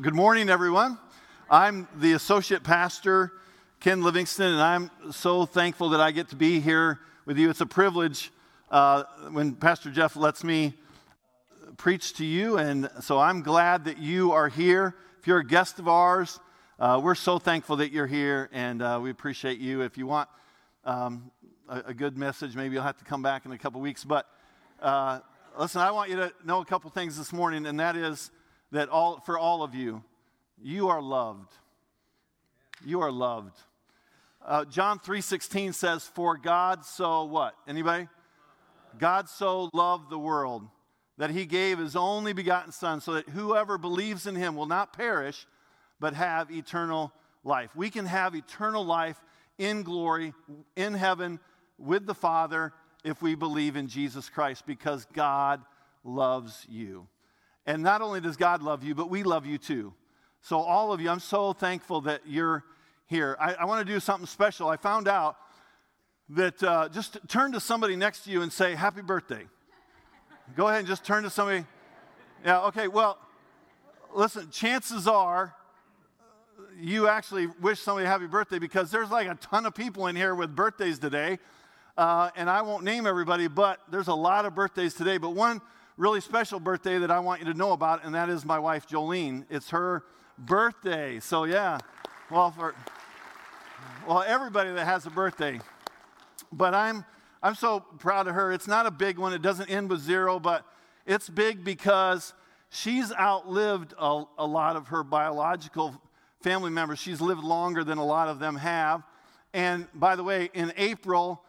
Good morning, everyone. I'm the associate pastor, Ken Livingston, and I'm so thankful that I get to be here with you. It's a privilege uh, when Pastor Jeff lets me preach to you, and so I'm glad that you are here. If you're a guest of ours, uh, we're so thankful that you're here, and uh, we appreciate you. If you want um, a, a, good message, maybe you'll have to come back in a couple weeks. But uh, listen, I want you to know a couple things this morning, and that is that all, for all of you, you are loved. You are loved. Uh, John 3.16 says, For God so what? Anybody? God so loved the world that he gave his only begotten Son so that whoever believes in him will not perish but have eternal life. We can have eternal life in glory, in heaven, with the Father if we believe in Jesus Christ because God loves you. And not only does God love you, but we love you too. So, all of you, I'm so thankful that you're here. I, I want to do something special. I found out that uh, just turn to somebody next to you and say, Happy birthday. Go ahead and just turn to somebody. Yeah, okay, well, listen, chances are you actually wish somebody happy birthday because there's like a ton of people in here with birthdays today. Uh, and I won't name everybody, but there's a lot of birthdays today. But one really special birthday that I want you to know about, and that is my wife Jolene. It's her birthday. So, yeah, well, for well, everybody that has a birthday. But I'm I'm so proud of her. It's not a big one. It doesn't end with zero, but it's big because she's outlived a, a lot of her biological family members. She's lived longer than a lot of them have. And by the way, in April,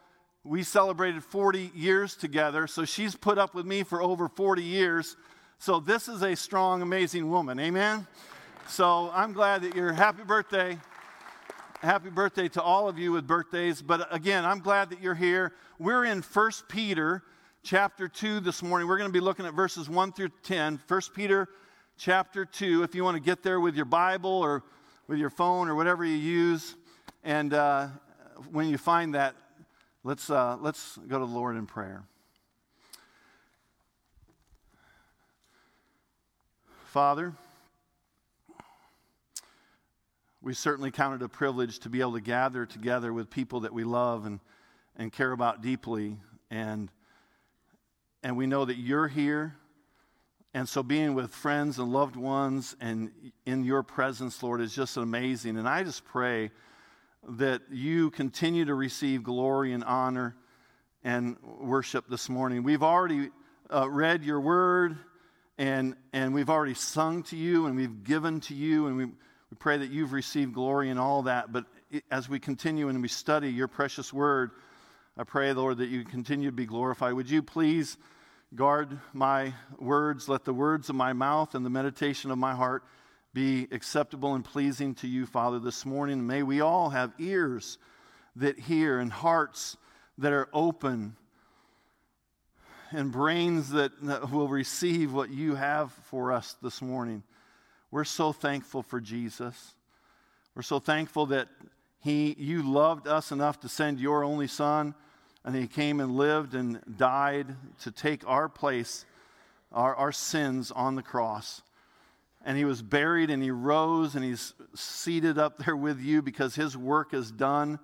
we celebrated 40 years together, so she's put up with me for over 40 years. So this is a strong, amazing woman. Amen? So I'm glad that you're happy birthday. Happy birthday to all of you with birthdays. But again, I'm glad that you're here. We're in 1 Peter chapter 2 this morning. We're going to be looking at verses 1 through 10. 1 Peter chapter 2. If you want to get there with your Bible or with your phone or whatever you use. And uh, when you find that, Let's, uh, let's go to the Lord in prayer. Father, we certainly count it a privilege to be able to gather together with people that we love and, and care about deeply. And, and we know that you're here. And so being with friends and loved ones and in your presence, Lord, is just amazing. And I just pray that you continue to receive glory and honor and worship this morning. We've already uh, read your word and, and we've already sung to you and we've given to you and we, we pray that you've received glory in all that. But as we continue and we study your precious word, I pray, Lord, that you continue to be glorified. Would you please guard my words? Let the words of my mouth and the meditation of my heart be acceptable and pleasing to you, Father, this morning. May we all have ears that hear and hearts that are open and brains that, that will receive what you have for us this morning. We're so thankful for Jesus. We're so thankful that he, you loved us enough to send your only Son, and He came and lived and died to take our place, our, our sins on the cross and he was buried and he rose and he's seated up there with you because his work is done.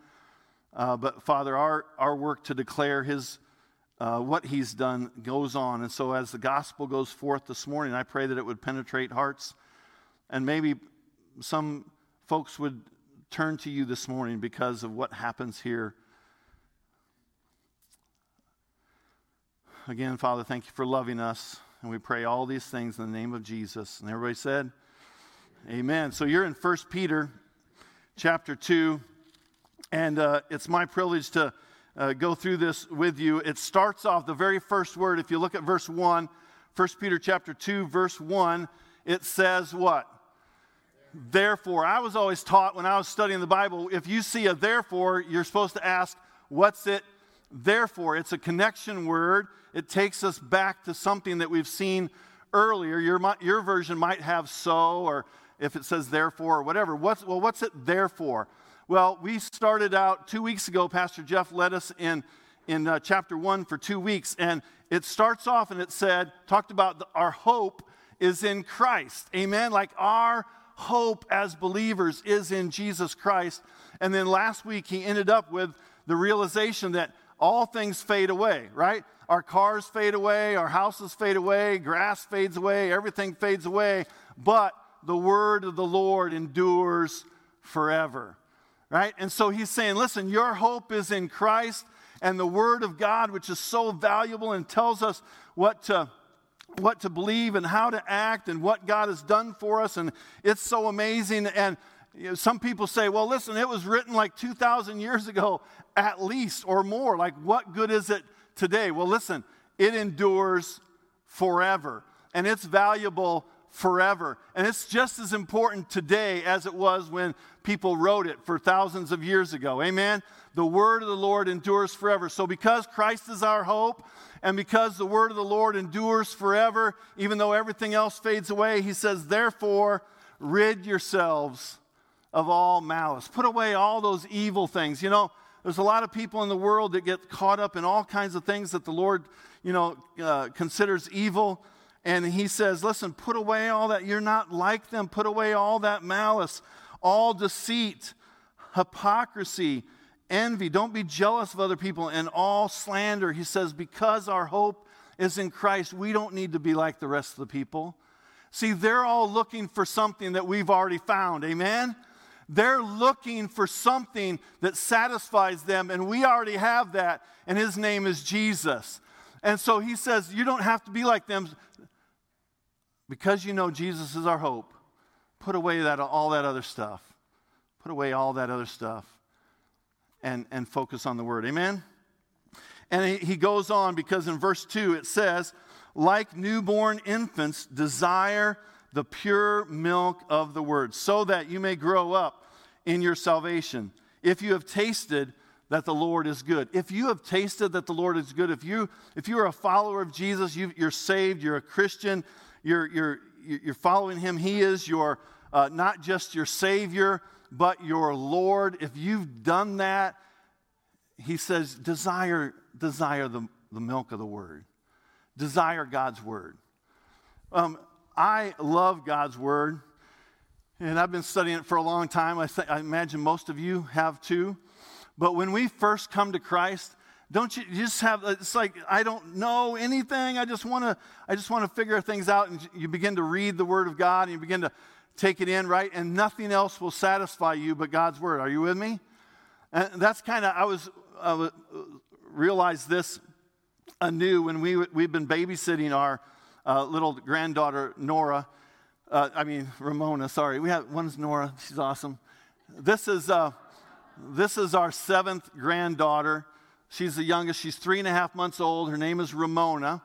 Uh, but Father, our, our work to declare his uh, what he's done goes on. And so as the gospel goes forth this morning, I pray that it would penetrate hearts and maybe some folks would turn to you this morning because of what happens here. Again, Father, thank you for loving us. And we pray all these things in the name of Jesus. And everybody said, Amen. So you're in 1 Peter chapter 2. And uh, it's my privilege to uh, go through this with you. It starts off the very first word. If you look at verse 1, 1 Peter chapter 2, verse 1, it says what? Therefore. I was always taught when I was studying the Bible, if you see a therefore, you're supposed to ask, what's it therefore. It's a connection word. It takes us back to something that we've seen earlier. Your, your version might have so, or if it says therefore, or whatever. What's, well, what's it there for? Well, we started out two weeks ago. Pastor Jeff led us in, in uh, chapter one for two weeks, and it starts off and it said, talked about the, our hope is in Christ. Amen? Like our hope as believers is in Jesus Christ. And then last week he ended up with the realization that all things fade away, right? Our cars fade away, our houses fade away, grass fades away, everything fades away, but the word of the Lord endures forever, right? And so he's saying, listen, your hope is in Christ and the word of God, which is so valuable and tells us what to what to believe and how to act and what God has done for us. And it's so amazing. And you know, some people say, well, listen, it was written like 2,000 years ago at least or more. Like, what good is it today? Well, listen, it endures forever and it's valuable forever. And it's just as important today as it was when people wrote it for thousands of years ago. Amen? The word of the Lord endures forever. So, because Christ is our hope, and because the word of the Lord endures forever, even though everything else fades away, he says, therefore, rid yourselves of all malice. Put away all those evil things. You know, there's a lot of people in the world that get caught up in all kinds of things that the Lord, you know, uh, considers evil. And he says, listen, put away all that. You're not like them. Put away all that malice, all deceit, hypocrisy envy. Don't be jealous of other people and all slander. He says, because our hope is in Christ, we don't need to be like the rest of the people. See, they're all looking for something that we've already found. Amen? They're looking for something that satisfies them, and we already have that, and his name is Jesus. And so he says, You don't have to be like them because you know Jesus is our hope. Put away that, all that other stuff. Put away all that other stuff and, and focus on the word. Amen? And he goes on because in verse 2 it says, like newborn infants, desire the pure milk of the word, so that you may grow up in your salvation. If you have tasted that the Lord is good. If you have tasted that the Lord is good, if you if you are a follower of Jesus, you, are saved, you're a Christian, you're you're you're following Him. He is your uh, not just your Savior, but your Lord. If you've done that, he says, desire, desire the, the milk of the word. Desire God's word. Um, I love God's word, and I've been studying it for a long time. I, th- I imagine most of you have too. But when we first come to Christ, don't you, you just have it's like i don't know anything i just want to i just want to figure things out and you begin to read the word of god and you begin to take it in, right? And nothing else will satisfy you but God's word. Are you with me? And that's kind of, I was, uh, realized this anew when we, we've been babysitting our uh, little granddaughter, Nora. Uh, I mean, Ramona, sorry. We have, one's Nora. She's awesome. This is, uh, this is our seventh granddaughter. She's the youngest. She's three and a half months old. Her name is Ramona.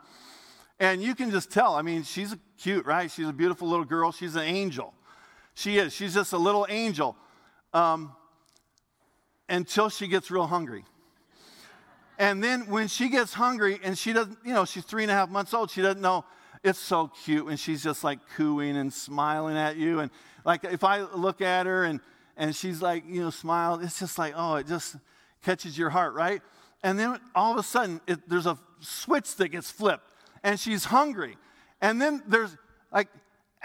And you can just tell. I mean, she's cute, right? She's a beautiful little girl. She's an angel. She is. She's just a little angel um, until she gets real hungry. And then when she gets hungry and she doesn't, you know, she's three and a half months old, she doesn't know. It's so cute and she's just like cooing and smiling at you. And like if I look at her and, and she's like, you know, smile, it's just like, oh, it just catches your heart, right? And then all of a sudden, it, there's a switch that gets flipped and she's hungry. And then there's like,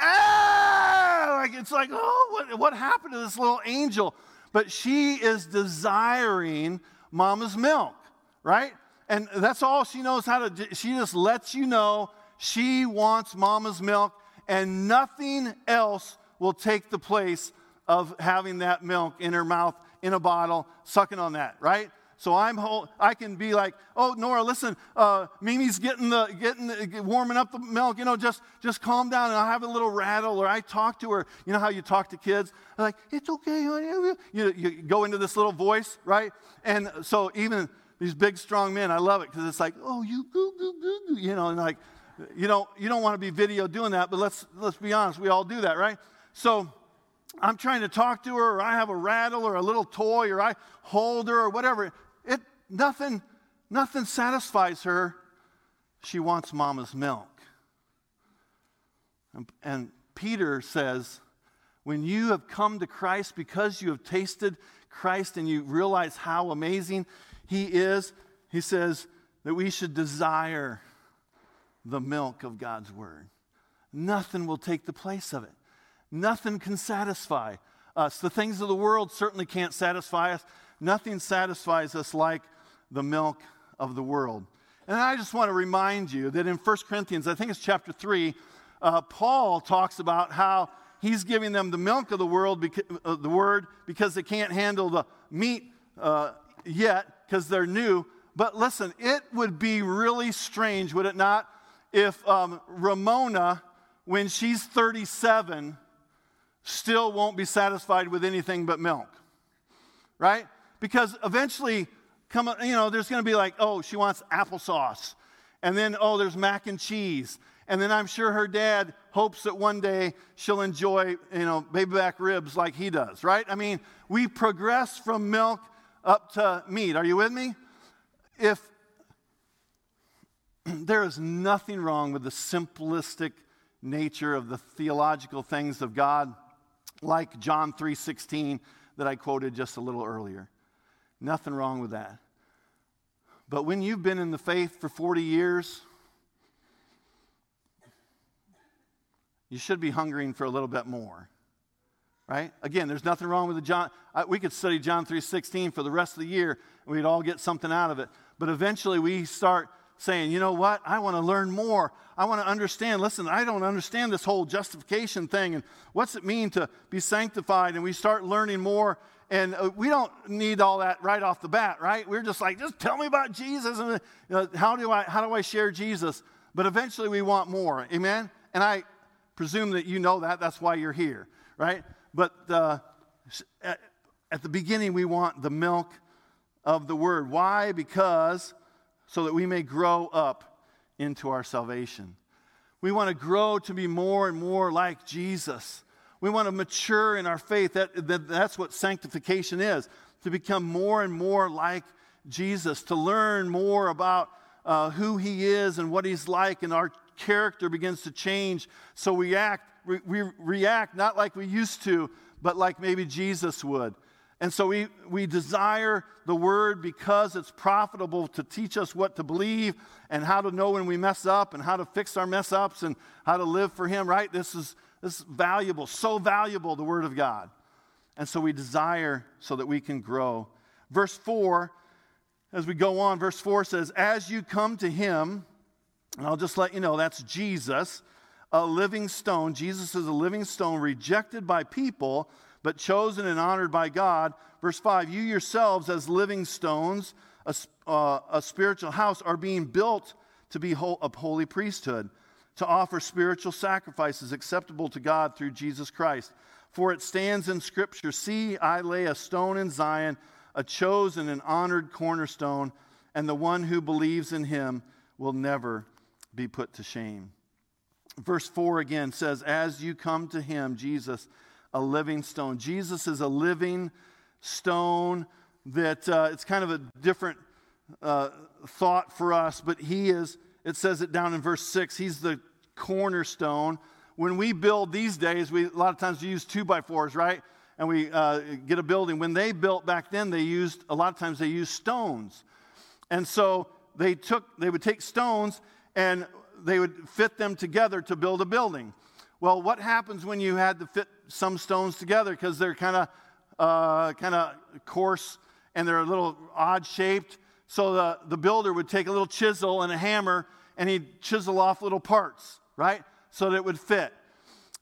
ah, like it's like, oh, what, what happened to this little angel? But she is desiring mama's milk, right? And that's all she knows how to do. She just lets you know she wants mama's milk, and nothing else will take the place of having that milk in her mouth in a bottle, sucking on that, right? So I'm whole, I can be like, oh Nora, listen, uh, Mimi's getting the getting the, warming up the milk. You know, just just calm down. And I have a little rattle, or I talk to her. You know how you talk to kids? I'm like, it's okay, honey. You you go into this little voice, right? And so even these big strong men, I love it because it's like, oh you goo goo goo goo, you know, and like, you don't you don't want to be video doing that, but let's let's be honest, we all do that, right? So I'm trying to talk to her, or I have a rattle or a little toy, or I hold her, or whatever It, nothing, nothing satisfies her. She wants mama's milk. And, and Peter says, when you have come to Christ because you have tasted Christ and you realize how amazing He is, He says that we should desire the milk of God's Word. nothing will take the place of it. Nothing can satisfy us. The things of the world certainly can't satisfy us. Nothing satisfies us like the milk of the world. And I just want to remind you that in 1 Corinthians, I think it's chapter 3, uh, Paul talks about how he's giving them the milk of the world, beca- uh, the word, because they can't handle the meat uh, yet because they're new. But listen, it would be really strange, would it not, if um, Ramona, when she's 37, still won't be satisfied with anything but milk, right? Because eventually, come, you know, there's going to be like, oh, she wants applesauce, and then oh, there's mac and cheese, and then I'm sure her dad hopes that one day she'll enjoy, you know, baby back ribs like he does, right? I mean, we progress from milk up to meat. Are you with me? If there is nothing wrong with the simplistic nature of the theological things of God, like John 3:16 that I quoted just a little earlier. Nothing wrong with that. But when you've been in the faith for 40 years, you should be hungering for a little bit more. Right? Again, there's nothing wrong with the John. we could study John 3:16 for the rest of the year, and we'd all get something out of it. But eventually, we start saying, you know what? I want to learn more. I want to understand. Listen, I don't understand this whole justification thing, and what's it mean to be sanctified? And we start learning more. And uh, we don't need all that right off the bat, right? We're just like, just tell me about Jesus, and you know, how do I how do I share Jesus? But eventually, we want more. Amen. And I presume that you know that. That's why you're here, right? But uh, at the beginning, we want the milk of the word. Why? Because so that we may grow up into our salvation. We want to grow to be more and more like Jesus. We want to mature in our faith. That, that, that's what sanctification is to become more and more like Jesus, to learn more about uh, who he is and what he's like, and our character begins to change. So we act, we, we react not like we used to, but like maybe Jesus would. And so we, we desire the word because it's profitable to teach us what to believe and how to know when we mess up and how to fix our mess ups and how to live for Him, right? This is, this is valuable, so valuable, the word of God. And so we desire so that we can grow. Verse 4, as we go on, verse 4 says, As you come to Him, and I'll just let you know that's Jesus, a living stone. Jesus is a living stone rejected by people, but chosen and honored by God. Verse 5 You yourselves, as living stones, a, uh, a spiritual house, are being built to be whole, a holy priesthood, to offer spiritual sacrifices acceptable to God through Jesus Christ. For it stands in Scripture See, I lay a stone in Zion, a chosen and honored cornerstone, and the one who believes in him will never be put to shame. Verse 4 again says, As you come to him, Jesus, a living stone. Jesus is a living stone that uh, it's kind of a different uh, thought for us, but he is, it says it down in verse 6, he's the cornerstone. When we build these days, we a lot of times we use two by fours, right? And we uh, get a building. When they built back then, they used, a lot of times they used stones. And so they took, they would take stones and they would fit them together to build a building. Well, what happens when you had to fit some stones together because they're kind of uh, kind of coarse and they're a little odd shaped? So the, the builder would take a little chisel and a hammer and he'd chisel off little parts, right? So that it would fit.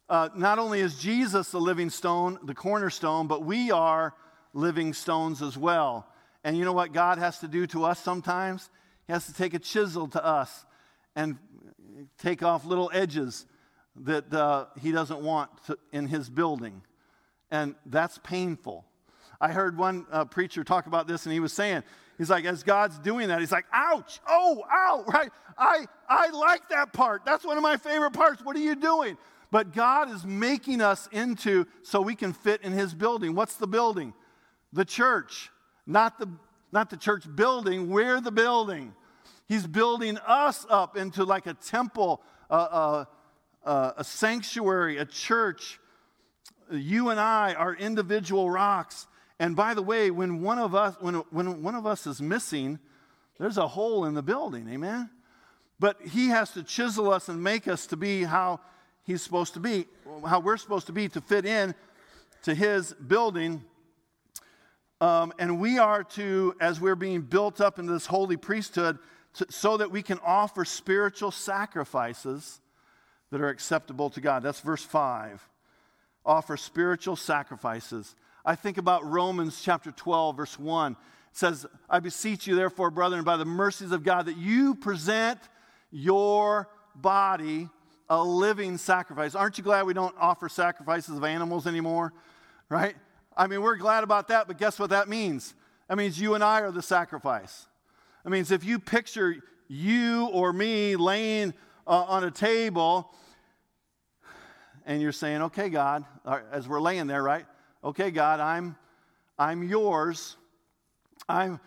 Uh, not only is Jesus the living stone, the cornerstone, but we are living stones as well. And you know what God has to do to us sometimes? He has to take a chisel to us and take off little edges that uh, he doesn't want to, in his building. And that's painful. I heard one uh, preacher talk about this, and he was saying, he's like, as God's doing that, he's like, ouch, oh, ow, right? I, I like that part. That's one of my favorite parts. What are you doing? But God is making us into so we can fit in his building. What's the building? The church. Not the, not the church building, we're the building. He's building us up into like a temple, uh, uh, a sanctuary, a church. You and I are individual rocks. And by the way, when one of us, when, when one of us is missing, there's a hole in the building, amen? But he has to chisel us and make us to be how he's supposed to be, how we're supposed to be to fit in to his building. Um, and we are to, as we're being built up into this holy priesthood, to, so that we can offer spiritual sacrifices that are acceptable to God. That's verse 5. Offer spiritual sacrifices. I think about Romans chapter 12, verse 1. It says, I beseech you, therefore, brethren, by the mercies of God, that you present your body a living sacrifice. Aren't you glad we don't offer sacrifices of animals anymore? Right? I mean, we're glad about that, but guess what that means? That means you and I are the sacrifice. That means if you picture you or me laying uh, on a table and you're saying, okay, God, as we're laying there, right? Okay, God, I'm, I'm yours. I'm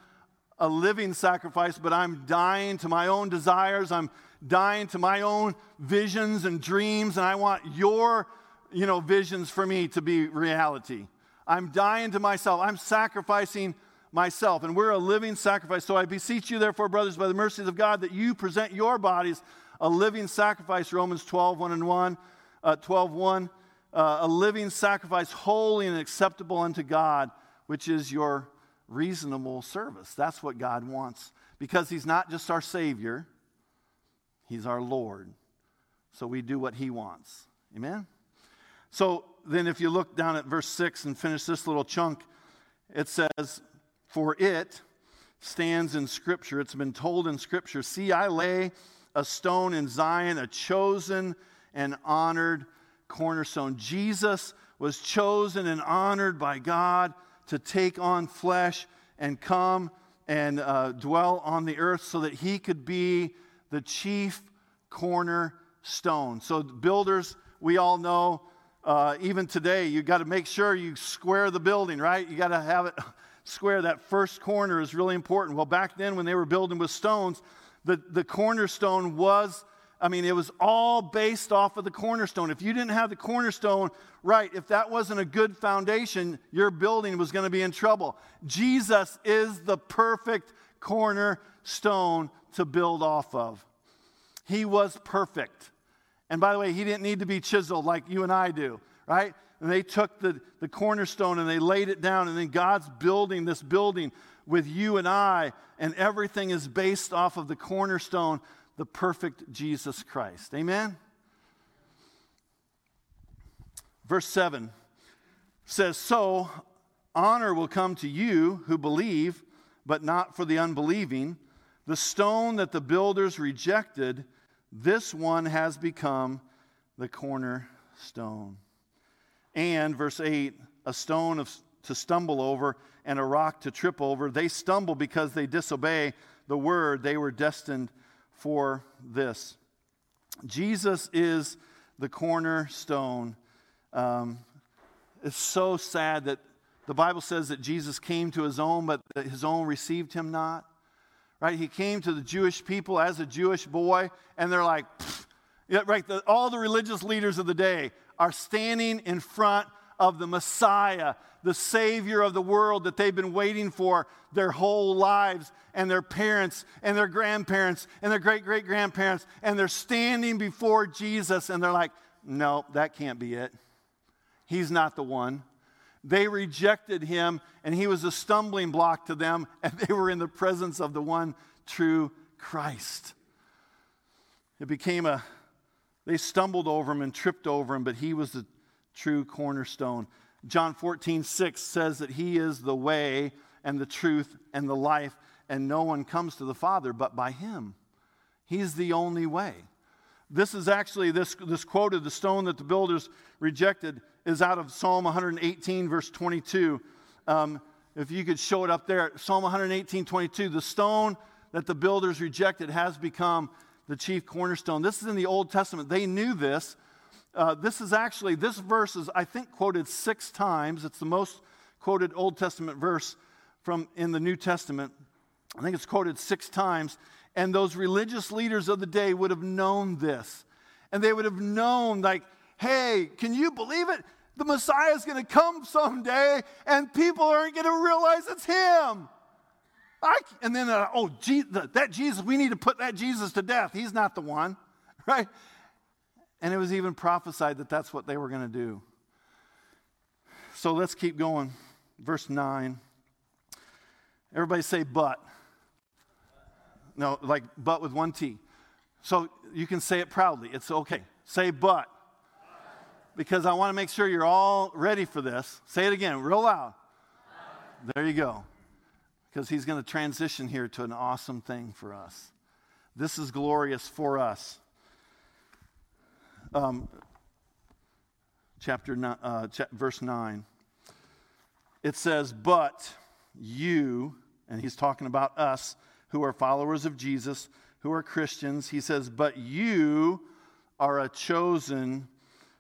a living sacrifice, but I'm dying to my own desires. I'm dying to my own visions and dreams, and I want your, you know, visions for me to be reality. I'm dying to myself. I'm sacrificing myself, and we're a living sacrifice. So I beseech you, therefore, brothers, by the mercies of God, that you present your bodies a living sacrifice, Romans 12, 1 and 1, uh, 12, 1, uh, a living sacrifice, holy and acceptable unto God, which is your reasonable service. That's what God wants because He's not just our Savior, He's our Lord. So we do what He wants. Amen? So then, if you look down at verse 6 and finish this little chunk, it says, For it stands in Scripture. It's been told in Scripture See, I lay a stone in Zion, a chosen and honored cornerstone. Jesus was chosen and honored by God to take on flesh and come and uh, dwell on the earth so that he could be the chief cornerstone. So, builders, we all know, uh, even today, you got to make sure you square the building, right? You got to have it square. That first corner is really important. Well, back then, when they were building with stones, the, the cornerstone was I mean, it was all based off of the cornerstone. If you didn't have the cornerstone right, if that wasn't a good foundation, your building was going to be in trouble. Jesus is the perfect cornerstone to build off of. He was perfect. And by the way, he didn't need to be chiseled like you and I do, right? And they took the, the cornerstone and they laid it down, and then God's building this building with you and I, and everything is based off of the cornerstone the perfect Jesus Christ. Amen? Verse 7 says, So honor will come to you who believe, but not for the unbelieving. The stone that the builders rejected, this one has become the cornerstone. And, verse 8, a stone of, to stumble over and a rock to trip over. They stumble because they disobey the word they were destined for this. Jesus is the cornerstone. Um, it's so sad that the Bible says that Jesus came to his own, but his own received him not. Right? He came to the Jewish people as a Jewish boy, and they're like, yeah, right? The, all the religious leaders of the day are standing in front of the Messiah, the Savior of the world that they've been waiting for their whole lives, and their parents, and their grandparents, and their great great grandparents, and they're standing before Jesus, and they're like, no, that can't be it. He's not the one. They rejected him, and he was a stumbling block to them, and they were in the presence of the one true Christ. It became a, they stumbled over him and tripped over him, but he was the true cornerstone. John 14, 6 says that He is the way and the truth and the life, and no one comes to the Father but by Him. He's the only way. This is actually, this, this quote of the stone that the builders rejected is out of Psalm 118, verse 22. Um, if you could show it up there, Psalm 118, 22. The stone that the builders rejected has become the chief cornerstone. This is in the Old Testament. They knew this. Uh, this is actually, this verse is, I think, quoted six times. It's the most quoted Old Testament verse from in the New Testament. I think it's quoted six times. And those religious leaders of the day would have known this. And they would have known, like, hey, can you believe it? The Messiah is going to come someday, and people aren't going to realize it's him. I, and then, uh, oh, that Jesus, we need to put that Jesus to death. He's not the one, right? And it was even prophesied that that's what they were going to do. So let's keep going. Verse 9. Everybody say, but. No, like, but with one T. So you can say it proudly. It's okay. Say, but. Because I want to make sure you're all ready for this. Say it again, real loud. There you go. Because he's going to transition here to an awesome thing for us. This is glorious for us. Um, chapter nine, uh, ch- verse 9. It says, But you, and he's talking about us who are followers of Jesus, who are Christians, he says, But you are a chosen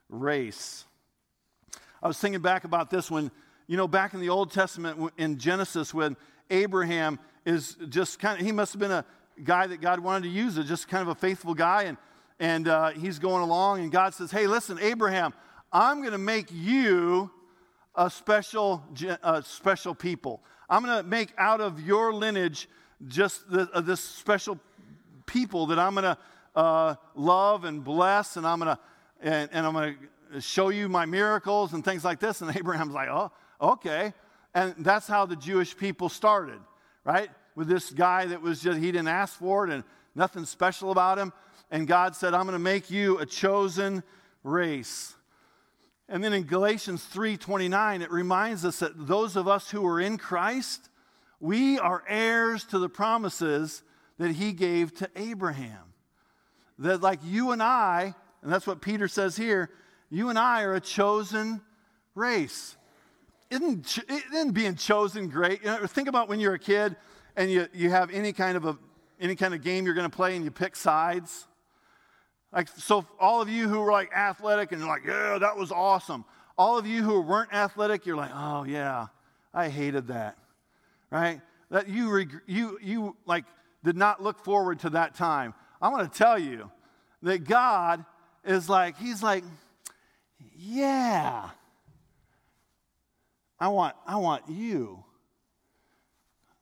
race. I was thinking back about this when, you know, back in the Old Testament in Genesis, when Abraham is just kind of, he must have been a guy that God wanted to use, just kind of a faithful guy. And, and uh, he's going along, and God says, Hey, listen, Abraham, I'm going to make you a special, a special people. I'm going to make out of your lineage just the, uh, this special people that I'm going to uh, love and bless, and I'm going to and, and I'm going to show you my miracles and things like this. And Abraham's like, oh, okay. And that's how the Jewish people started, right? With this guy that was just, he didn't ask for it and nothing special about him. And God said, I'm going to make you a chosen race. And then in Galatians 3:29 it reminds us that those of us who are in Christ, we are heirs to the promises that he gave to Abraham. That like you and I and that's what Peter says here. You and I are a chosen race. Isn't, isn't being chosen great? You know, think about when you're a kid and you, you have any kind of a any kind of game you're going to play and you pick sides. Like so, all of you who were like athletic and you're like, yeah, that was awesome. All of you who weren't athletic, you're like, oh yeah, I hated that, right? That you reg- you you like did not look forward to that time. I want to tell you that God is like, he's like, yeah, I want, I want you.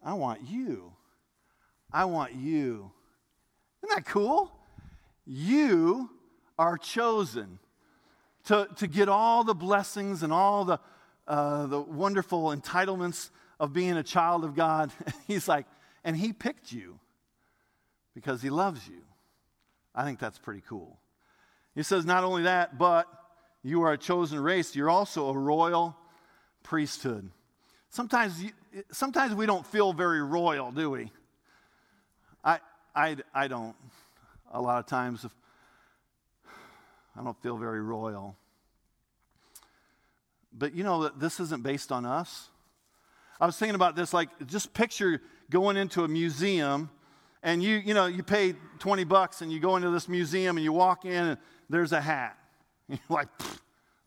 I want you. I want you. Isn't that cool? You are chosen to, to get all the blessings and all the, uh, the wonderful entitlements of being a child of God. He's like, and He picked you because He loves you. I think that's pretty cool. He says, not only that, but you are a chosen race. You're also a royal priesthood. Sometimes, you, sometimes we don't feel very royal, do we? I, I, I don't. A lot of times, I don't feel very royal. But you know that this isn't based on us. I was thinking about this like just picture going into a museum and you you know you pay 20 bucks and you go into this museum and you walk in and there's a hat. You're like,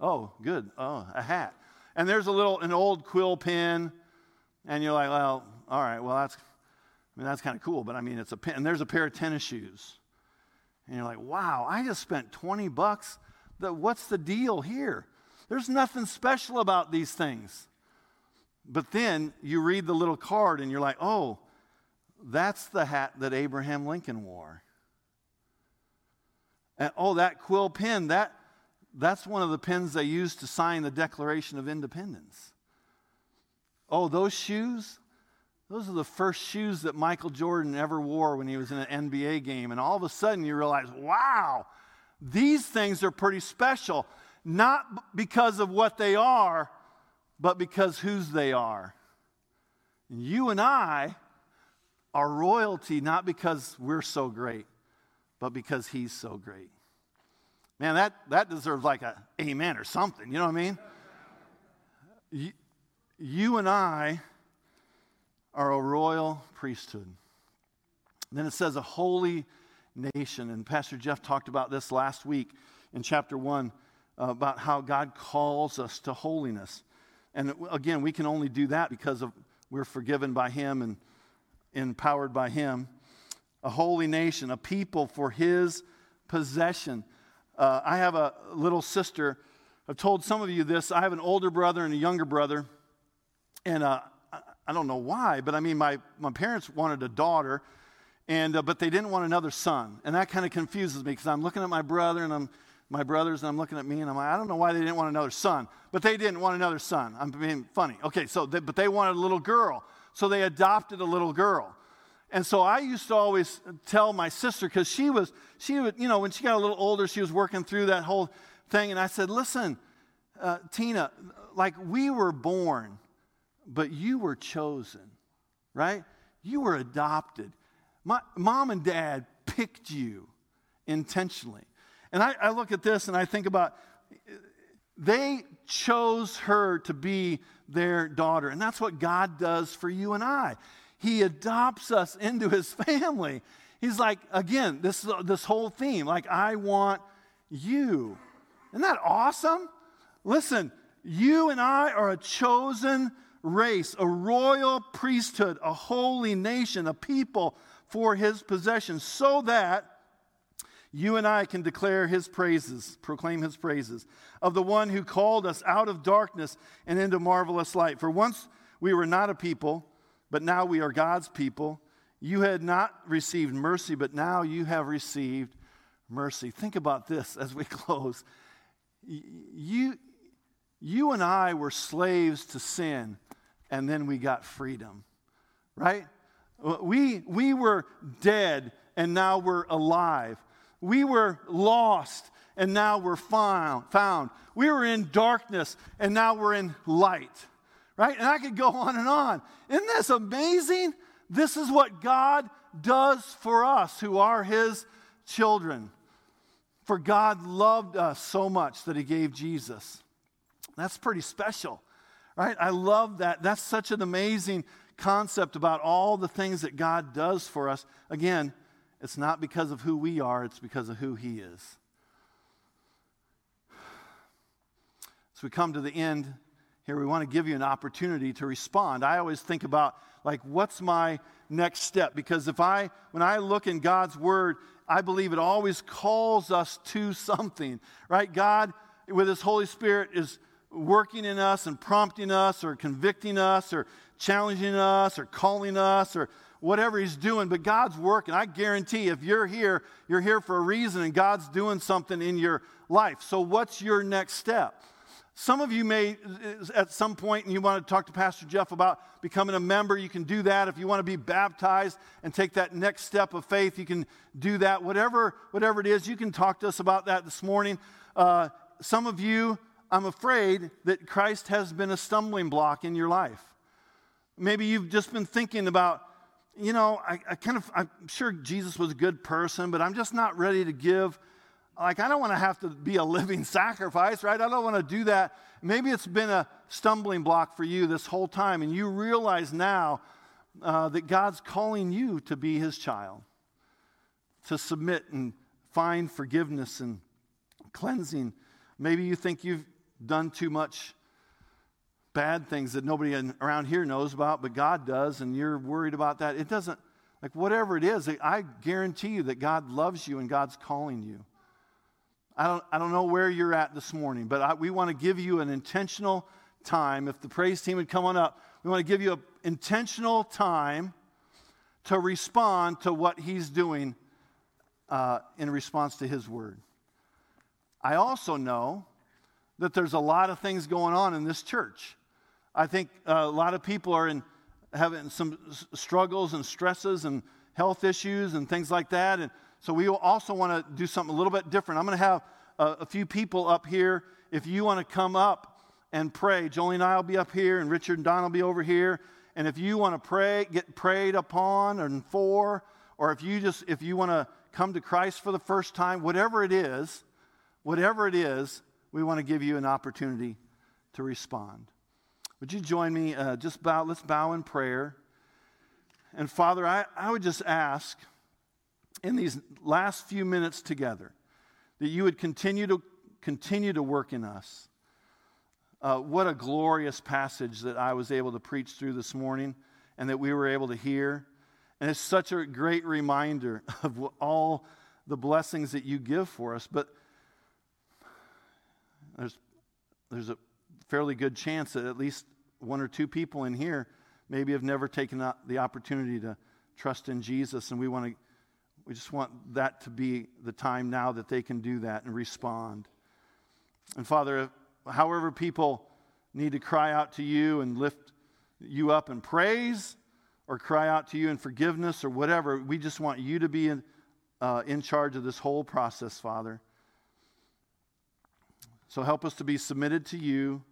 oh, good. Oh, a hat. And there's a little, an old quill pen. And you're like, well, all right, well, that's, I mean, that's kind of cool. But I mean, it's a pen. And there's a pair of tennis shoes. And you're like, wow, I just spent 20 bucks. The, what's the deal here? There's nothing special about these things. But then you read the little card and you're like, oh, that's the hat that Abraham Lincoln wore. And oh, that quill pen, that, that's one of the pens they used to sign the Declaration of Independence. Oh, those shoes, those are the first shoes that Michael Jordan ever wore when he was in an NBA game. And all of a sudden you realize, wow, these things are pretty special, not because of what they are, but because whose they are. You and I are royalty not because we're so great, but because he's so great. Man, that, that deserves like a amen or something. You know what I mean? You, you and I are a royal priesthood. Then it says a holy nation. And Pastor Jeff talked about this last week in chapter 1 uh, about how God calls us to holiness. And again, we can only do that because of we're forgiven by him and empowered by him a holy nation, a people for his possession. Uh, I have a little sister. I've told some of you this. I have an older brother and a younger brother. And uh, I don't know why, but I mean, my, my parents wanted a daughter, and, uh, but they didn't want another son. And that kind of confuses me because I'm looking at my brother and I'm my brothers, and I'm looking at me, and I'm like, I don't know why they didn't want another son, but they didn't want another son. I'm being funny. Okay, so, they, but they wanted a little girl. So they adopted a little girl. And so I used to always tell my sister, because she was, she would, you know, when she got a little older, she was working through that whole thing. And I said, listen, uh, Tina, like we were born, but you were chosen, right? You were adopted. My, mom and dad picked you intentionally. And I, I look at this and I think about they chose her to be their daughter. And that's what God does for you and I. He adopts us into his family. He's like, again, this, this whole theme, like, I want you. Isn't that awesome? Listen, you and I are a chosen race, a royal priesthood, a holy nation, a people for his possession, so that you and I can declare his praises, proclaim his praises, of the one who called us out of darkness and into marvelous light. For once we were not a people, but now we are God's people. You had not received mercy, but now you have received mercy. Think about this as we close. You, you and I were slaves to sin, and then we got freedom, right? Uh, we, we were dead, and now we're alive. We were lost, and now we're found. found. We were in darkness, and now we're in light, right? And I could go on and on. Isn't this amazing? This is what God does for us who are His children. For God loved us so much that He gave Jesus. That's pretty special, right? I love that. That's such an amazing concept about all the things that God does for us. Again, it's not because of who we are, it's because of who He is. As we come to the end here, we want to give you an opportunity to respond. I always think about, like, what's my next step? Because if I, when I look in God's Word, I believe it always calls us to something, right? God, with His Holy Spirit, is working in us and prompting us or convicting us or challenging us or calling us or whatever he's doing, but God's working. I guarantee if you're here, you're here for a reason and God's doing something in your life. So, what's your next step? Some of you may, at some point, and you want to talk to Pastor Jeff about becoming a member, you can do that. If you want to be baptized and take that next step of faith, you can do that. Whatever, whatever it is, you can talk to us about that this morning. Uh, some of you I'm afraid that Christ has been a stumbling block in your life. Maybe you've just been thinking about, you know, I, I, kind of, I'm sure Jesus was a good person, but I'm just not ready to give. Like, I don't want to have to be a living sacrifice, right? I don't want to do that. Maybe it's been a stumbling block for you this whole time, and you realize now uh, that God's calling you to be his child, to submit and find forgiveness and cleansing. Maybe you think you've done too much bad things that nobody in, around here knows about, but God does, and you're worried about that. It doesn't, like, whatever it is, I guarantee you that God loves you and God's calling you. I don't, I don't know where you're at this morning, but I, we want to give you an intentional time. If the praise team would come on up, we want to give you an intentional time to respond to what He's doing uh, in response to His word. I also know that there's a lot of things going on in this church. I think uh, a lot of people are in having some struggles and stresses and health issues and things like that. And so we also want to do something a little bit different. I'm going to have a, a few people up here. If you want to come up and pray, Jolie and I will be up here, and Richard and Don will be over here. And if you want to pray, get prayed upon and for, or if you just if you want to come to Christ for the first time, whatever it is, whatever it is, we want to give you an opportunity to respond. Would you join me? Uh, just bow, let's bow in prayer. And Father, I, I would just ask in these last few minutes together that you would continue to continue to work in us. Uh, what a glorious passage that I was able to preach through this morning and that we were able to hear. And it's such a great reminder of all the blessings that you give for us. But there's, there's a fairly good chance that at least one or two people in here maybe have never taken the opportunity to trust in Jesus, and we want to We just want that to be the time now that they can do that and respond. And Father, however people need to cry out to you and lift you up in praise or cry out to you in forgiveness or whatever, we just want you to be in, uh, in charge of this whole process, Father. So help us to be submitted to you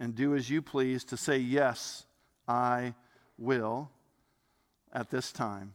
and do as you please, to say, Yes, I will at this time.